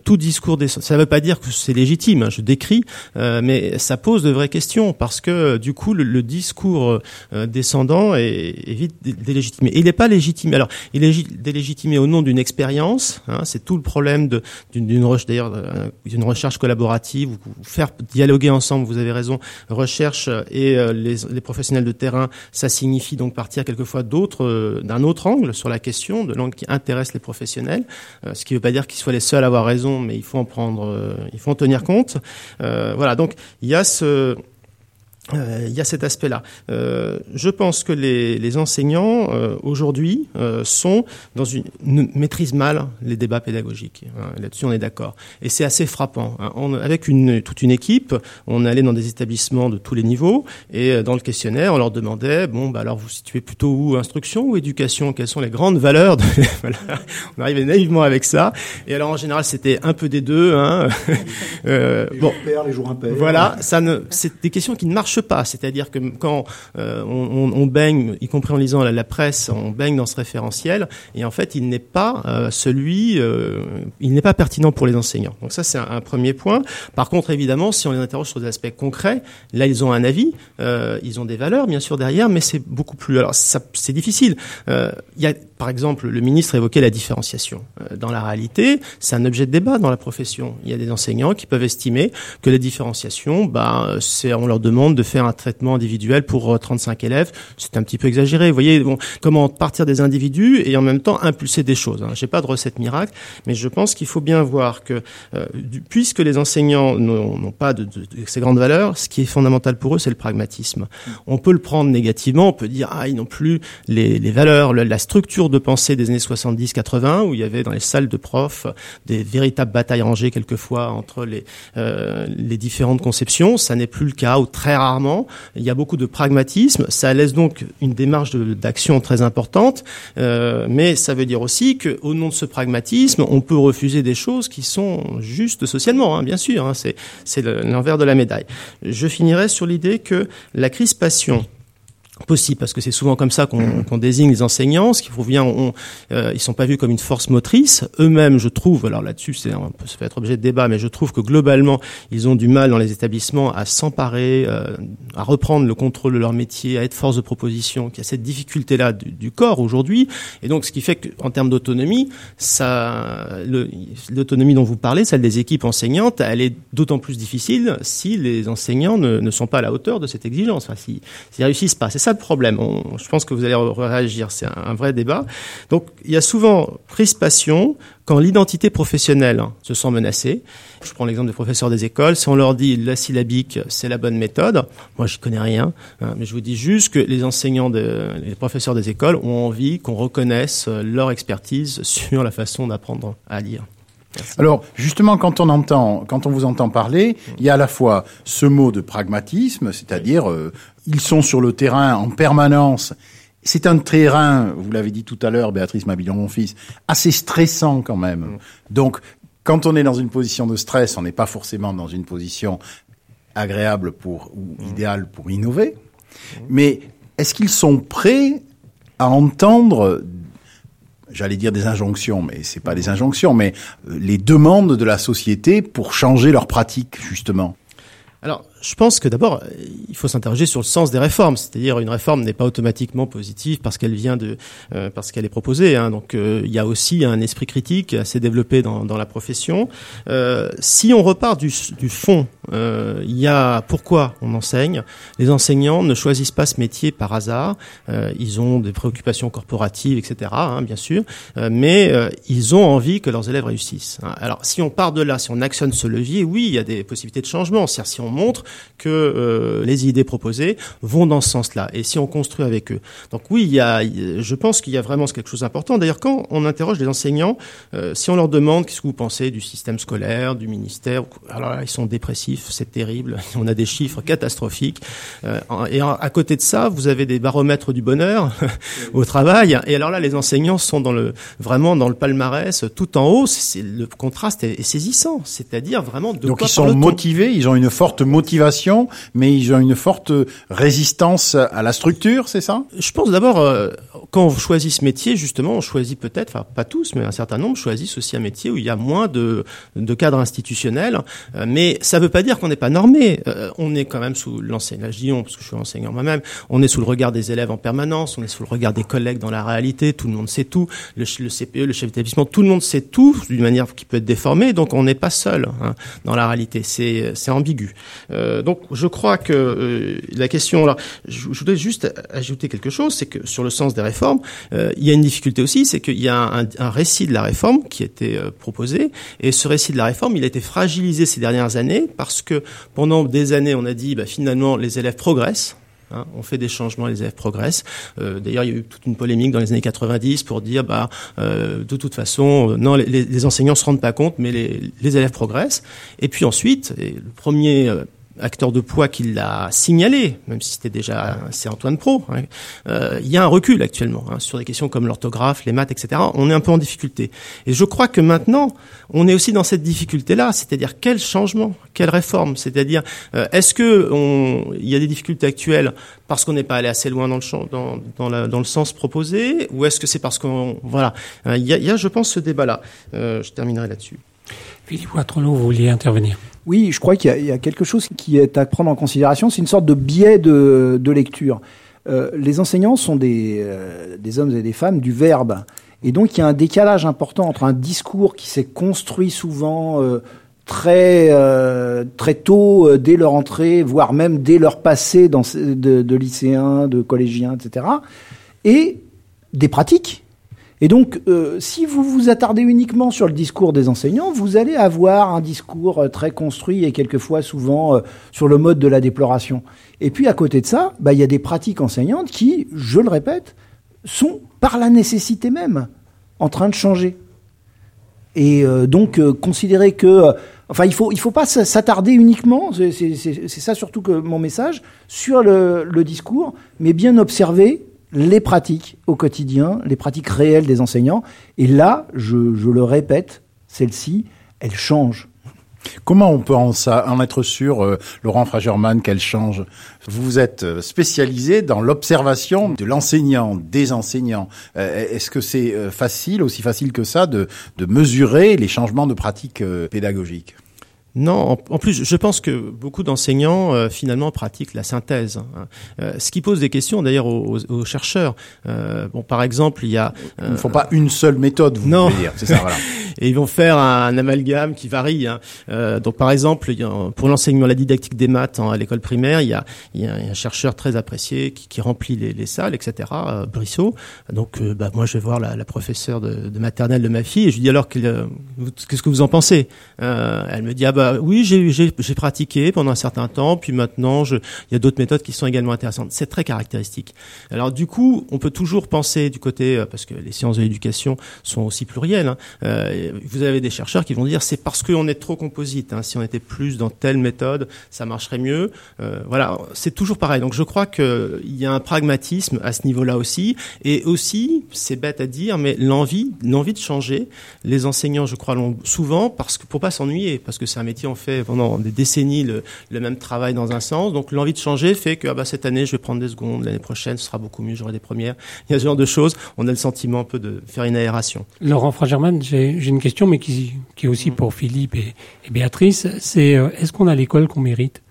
tout discours, des, ça ne veut pas dire que c'est légitime. Hein, je décris, mais ça pose de vraies questions parce que du coup, le, discours descendant est, est, vite délégitimé. Il n'est pas légitimé. Alors, il est délégitimé au nom d'une expérience. Hein, c'est tout le problème d'une recherche, d'ailleurs, d'une recherche collaborative, faire dialoguer ensemble. Vous avez raison. Recherche et les, les professionnels de terrain, ça signifie donc partir quelquefois d'autres, euh, d'un autre angle sur la question, de l'angle qui intéresse les professionnels. Euh, ce qui ne veut pas dire qu'ils soient les seuls à avoir raison, mais il faut en prendre, euh, il faut en tenir compte. voilà, donc il y a ce euh, il y a cet aspect-là. Euh, je pense que les, les enseignants euh, aujourd'hui euh, sont dans une, maîtrise mal les débats pédagogiques. Hein, Là-dessus, on est d'accord. Et c'est assez frappant. Hein. On, avec une, toute une équipe, on allait dans des établissements de tous les niveaux et euh, dans le questionnaire, on leur demandait bon, bah alors vous situez plutôt où instruction ou éducation? Quelles sont les grandes valeurs de... *laughs* voilà. On arrivait naïvement avec ça. Et alors en général, c'était un peu des deux. Hein. *laughs* les bon, jours pairs, les jours impairs. Voilà, ça ne, c'est des questions qui ne marchent pas. C'est-à-dire que quand euh, on, baigne, y compris en lisant la, presse, on baigne dans ce référentiel, et en fait, il n'est pas euh, celui, euh, il n'est pas pertinent pour les enseignants. Donc ça, c'est un, premier point. Par contre, évidemment, si on les interroge sur des aspects concrets, là, ils ont un avis, ils ont des valeurs, bien sûr, derrière, mais c'est beaucoup plus. Alors, c'est difficile. Il y a, par exemple, le ministre évoquait la différenciation. dans la réalité, c'est un objet de débat dans la profession. Il y a des enseignants qui peuvent estimer que la différenciation, bah, on leur demande de faire un traitement individuel pour 35 euh, élèves, c'est un petit peu exagéré. Vous voyez, comment partir des individus et en même temps impulser des choses. Hein. J'ai pas de recette miracle, mais je pense qu'il faut bien voir que euh, puisque les enseignants n'ont pas de, ces grandes valeurs, ce qui est fondamental pour eux, c'est le pragmatisme. On peut le prendre négativement, on peut dire ah ils n'ont plus les, les valeurs, la structure de pensée des années 70-80 où il y avait dans les salles de profs des véritables batailles rangées quelquefois entre les euh, les différentes conceptions. Ça n'est plus le cas ou très rarement il y a beaucoup de pragmatisme. Ça laisse donc une démarche d'action très importante, euh, mais ça veut dire aussi qu'au nom de ce pragmatisme, on peut refuser des choses qui sont justes socialement, hein, bien sûr. Hein, c'est l'envers de la médaille. Je finirai sur l'idée que la crispation possible parce que c'est souvent comme ça qu'on désigne les enseignants. Ce qui prouve bien on, euh, ils sont pas vus comme une force motrice. Eux-mêmes je trouve alors là-dessus c'est ça peut être objet de débat mais je trouve que globalement ils ont du mal dans les établissements à s'emparer euh, à reprendre le contrôle de leur métier à être force de proposition qu'il y a cette difficulté là du, corps aujourd'hui. Et donc ce qui fait qu'en termes d'autonomie ça l'autonomie dont vous parlez celle des équipes enseignantes elle est d'autant plus difficile si les enseignants ne, ne, sont pas à la hauteur de cette exigence. Enfin, si s'ils réussissent pas ça problème. je pense que vous allez réagir. C'est un, vrai débat. Donc, il y a souvent crispation quand l'identité professionnelle se sent menacée. Je prends l'exemple des professeurs des écoles. Si on leur dit la syllabique, c'est la bonne méthode, moi je connais rien, hein, mais je vous dis juste que les enseignants, les professeurs des écoles ont envie qu'on reconnaisse leur expertise sur la façon d'apprendre à lire. Alors, justement, quand on entend, quand on vous entend parler, il y a à la fois ce mot de pragmatisme, c'est-à-dire euh, ils sont sur le terrain en permanence. C'est un terrain, vous l'avez dit tout à l'heure, Béatrice Mabillon, mon fils, assez stressant quand même. Mm. Donc, quand on est dans une position de stress, on n'est pas forcément dans une position agréable pour ou mm. idéale pour innover. Mais est-ce qu'ils sont prêts à entendre j'allais dire des injonctions, mais c'est pas des injonctions, mais euh, les demandes de la société pour changer leurs pratiques, justement? Alors, je pense que d'abord, il faut s'interroger sur le sens des réformes. C'est-à-dire, une réforme n'est pas automatiquement positive parce qu'elle vient de, euh, parce qu'elle est proposée. Hein. Donc, euh, il y a aussi un esprit critique assez développé dans, la profession. Euh, si on repart du, fond, il y a pourquoi on enseigne. Les enseignants ne choisissent pas ce métier par hasard. ils ont des préoccupations corporatives, etc. Hein, bien sûr, mais ils ont envie que leurs élèves réussissent. Hein. Alors, si on part de là, si on actionne ce levier, oui, il y a des possibilités de changement. C'est-à-dire, si on montre que les idées proposées vont dans ce sens-là. Et si on construit avec eux. Donc oui, il y a, je pense qu'il y a vraiment quelque chose d'important. D'ailleurs, quand on interroge les enseignants, si on leur demande qu'est-ce que vous pensez du système scolaire, du ministère, alors là, ils sont dépressifs, c'est terrible. *laughs* On a des chiffres catastrophiques. et à côté de ça, vous avez des baromètres du bonheur *laughs* au travail. Et alors là, les enseignants sont dans le vraiment dans le palmarès tout en haut. C'est le contraste est, saisissant. C'est-à-dire vraiment de donc ils sont motivés, ils ont une forte motivation, mais ils ont une forte résistance à la structure, c'est ça? Je pense d'abord euh, quand on choisit ce métier, justement, on choisit peut-être, enfin pas tous, mais un certain nombre choisissent aussi un métier où il y a moins de, de cadres institutionnels. Euh, mais ça ne veut pas dire qu'on n'est pas normé. Euh, on est quand même sous on parce que je suis enseignant moi-même, on est sous le regard des élèves en permanence, on est sous le regard des collègues dans la réalité, tout le monde sait tout, le, CPE, le chef d'établissement, tout le monde sait tout d'une manière qui peut être déformée, donc on n'est pas seul hein, dans la réalité, c'est ambigu. Donc je crois que euh, la question, là, je, je, voudrais juste ajouter quelque chose, c'est que sur le sens des réformes, euh, il y a une difficulté aussi, c'est qu'il y a un, récit de la réforme qui a été euh, proposé, et ce récit de la réforme, il a été fragilisé ces dernières années parce que pendant des années, on a dit, bah, finalement, les élèves progressent, Hein, on fait des changements, les élèves progressent. Euh, D'ailleurs, il y a eu toute une polémique dans les années 90 pour dire, bah, de toute façon, non, les, les, enseignants se rendent pas compte, mais les, élèves progressent. Et puis ensuite, le premier acteur de poids qui l'a signalé, même si c'était déjà c'est Antoine Pro. Hein. Euh, il y a un recul actuellement hein, sur des questions comme l'orthographe, les maths, etc. On est un peu en difficulté. Et je crois que maintenant, on est aussi dans cette difficulté-là, c'est-à-dire quel changement, quelle réforme, c'est-à-dire euh, est-ce que il y a des difficultés actuelles parce qu'on n'est pas allé assez loin dans le sens proposé, ou est-ce que c'est parce qu'on voilà, euh, il y, a, je pense, ce débat-là. Je terminerai là-dessus. Vous vouliez intervenir Oui, je crois qu'il y, a quelque chose qui est à prendre en considération. C'est une sorte de biais de, lecture. Euh, les enseignants sont des, euh, des hommes et des femmes du verbe. Et donc, il y a un décalage important entre un discours qui s'est construit souvent euh, très, très tôt, dès leur entrée, voire même dès leur passé dans, de lycéens, de collégiens, etc., et des pratiques et donc, euh, si vous vous attardez uniquement sur le discours des enseignants, vous allez avoir un discours euh, très construit et quelquefois souvent euh, sur le mode de la déploration. Et puis, à côté de ça, bah, il y a des pratiques enseignantes qui, je le répète, sont par la nécessité même en train de changer. Et donc, considérer que... Enfin, il faut, faut pas s'attarder uniquement, c'est ça surtout que mon message, sur le discours, mais bien observer les pratiques au quotidien, les pratiques réelles des enseignants. Et là, je, le répète, celles-ci, elles changent. Comment on peut en, être sûr, euh, Laurent Fragerman, qu'elle change? Vous êtes spécialisé dans l'observation de l'enseignant, des enseignants. Euh, Est-ce que c'est euh, facile, aussi facile que ça, de, de mesurer les changements de pratiques euh, pédagogiques? Non, en, plus, je pense que beaucoup d'enseignants euh, finalement pratiquent la synthèse, hein. euh, ce qui pose des questions d'ailleurs aux, aux, chercheurs. Euh, bon, par exemple, il y a ils ne font pas une seule méthode, vous non. voulez dire, c'est ça, voilà. *laughs* Et ils vont faire un, un amalgame qui varie. Hein. Euh, donc, par exemple, pour l'enseignement, la didactique des maths hein, à l'école primaire, il y, a, il y, a, un chercheur très apprécié qui, qui remplit les, les, salles, etc. Euh, Brissot. Donc, euh, bah, moi, je vais voir la, la professeure de, de, maternelle de ma fille et je lui dis alors qu'est-ce que vous en pensez? Elle me dit ah bah bah, oui, j'ai pratiqué pendant un certain temps, puis maintenant, il y a d'autres méthodes qui sont également intéressantes. C'est très caractéristique. Alors du coup, on peut toujours penser du côté, euh, parce que les sciences de l'éducation sont aussi plurielles. Hein, euh, vous avez des chercheurs qui vont dire c'est parce qu'on est trop composite. Hein, si on était plus dans telle méthode, ça marcherait mieux. Euh, voilà, c'est toujours pareil. Donc je crois qu'il y a un pragmatisme à ce niveau-là aussi, et aussi, c'est bête à dire, mais l'envie, l'envie de changer. Les enseignants, je crois, l'ont souvent parce que pour pas s'ennuyer, parce que c'est un métier ont fait pendant des décennies le, le, même travail dans un sens. Donc l'envie de changer fait que ah bah, cette année, je vais prendre des secondes, l'année prochaine, ce sera beaucoup mieux, j'aurai des premières. Il y a ce genre de choses. On a le sentiment un peu de faire une aération. Laurent Fragerman, j'ai une question, mais qui, qui est aussi pour Philippe et, et Béatrice. C'est euh, est-ce qu'on a l'école qu'on mérite?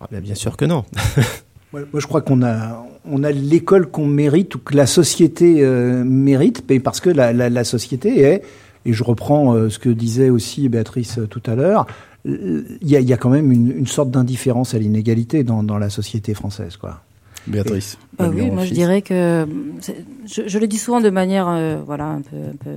Ah ben, Bien sûr que non. *laughs* Moi, je crois qu'on a, on a l'école qu'on mérite ou que la société euh, mérite, parce que la, la, la, société est, et je reprends euh, ce que disait aussi Béatrice euh, tout à l'heure, il y, a, il y a quand même une, une sorte d'indifférence à l'inégalité dans, dans, la société française, quoi. Béatrice. Bah oui, moi je dirais que je, je, le dis souvent de manière euh, voilà un peu, un peu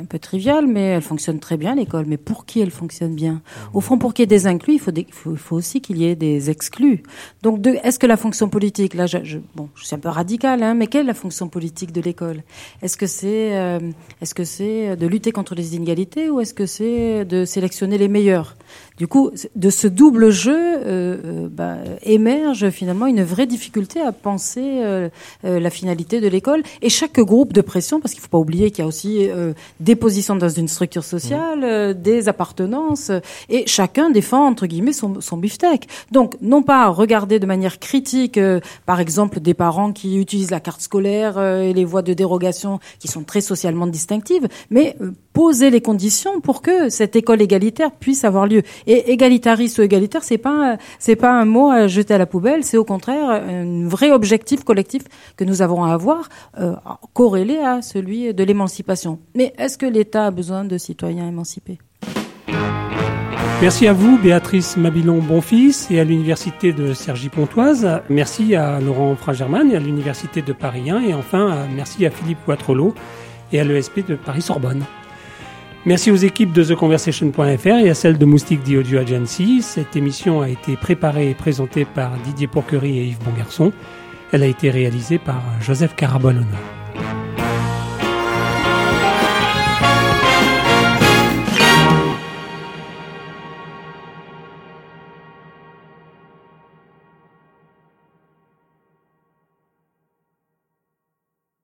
un peu triviale, mais elle fonctionne très bien l'école. Mais pour qui elle fonctionne bien? Au fond, pour qu'il y ait des inclus, il faut, des, il faut, il faut aussi qu'il y ait des exclus. Donc, est-ce que la fonction politique, là, je, je, bon, je suis un peu radical, hein, mais quelle est la fonction politique de l'école? Est-ce que c'est euh, est-ce que c'est de lutter contre les inégalités ou est-ce que c'est de sélectionner les meilleurs? Du coup, de ce double jeu euh, euh, bah, émerge finalement une vraie difficulté à penser euh, la finalité de l'école. Et chaque groupe de pression, parce qu'il ne faut pas oublier qu'il y a aussi des positions dans une structure sociale, des appartenances, et chacun défend entre guillemets son, son beefsteak. Donc, non pas regarder de manière critique, par exemple, des parents qui utilisent la carte scolaire et les voies de dérogation qui sont très socialement distinctives, mais poser les conditions pour que cette école égalitaire puisse avoir lieu. Et égalitariste ou égalitaire, c'est pas c'est pas un mot à jeter à la poubelle, c'est au contraire un vrai objectif collectif que nous avons à avoir, euh, corrélé à celui de l'émancipation. Mais est-ce que l'État a besoin de citoyens émancipés? Merci à vous, Béatrice Mabilon-Bonfils, et à l'Université de Cergy-Pontoise. Merci à Laurent Fragerman et à l'Université de Paris 1. Et enfin, merci à Philippe Poitrelot et à l'ESP de Paris-Sorbonne. Merci aux équipes de TheConversation.fr et à celles de Moustique The Audio Agency. Cette émission a été préparée et présentée par Didier Pourquerie et Yves Bongarçon. Elle a été réalisée par Joseph Carabolona.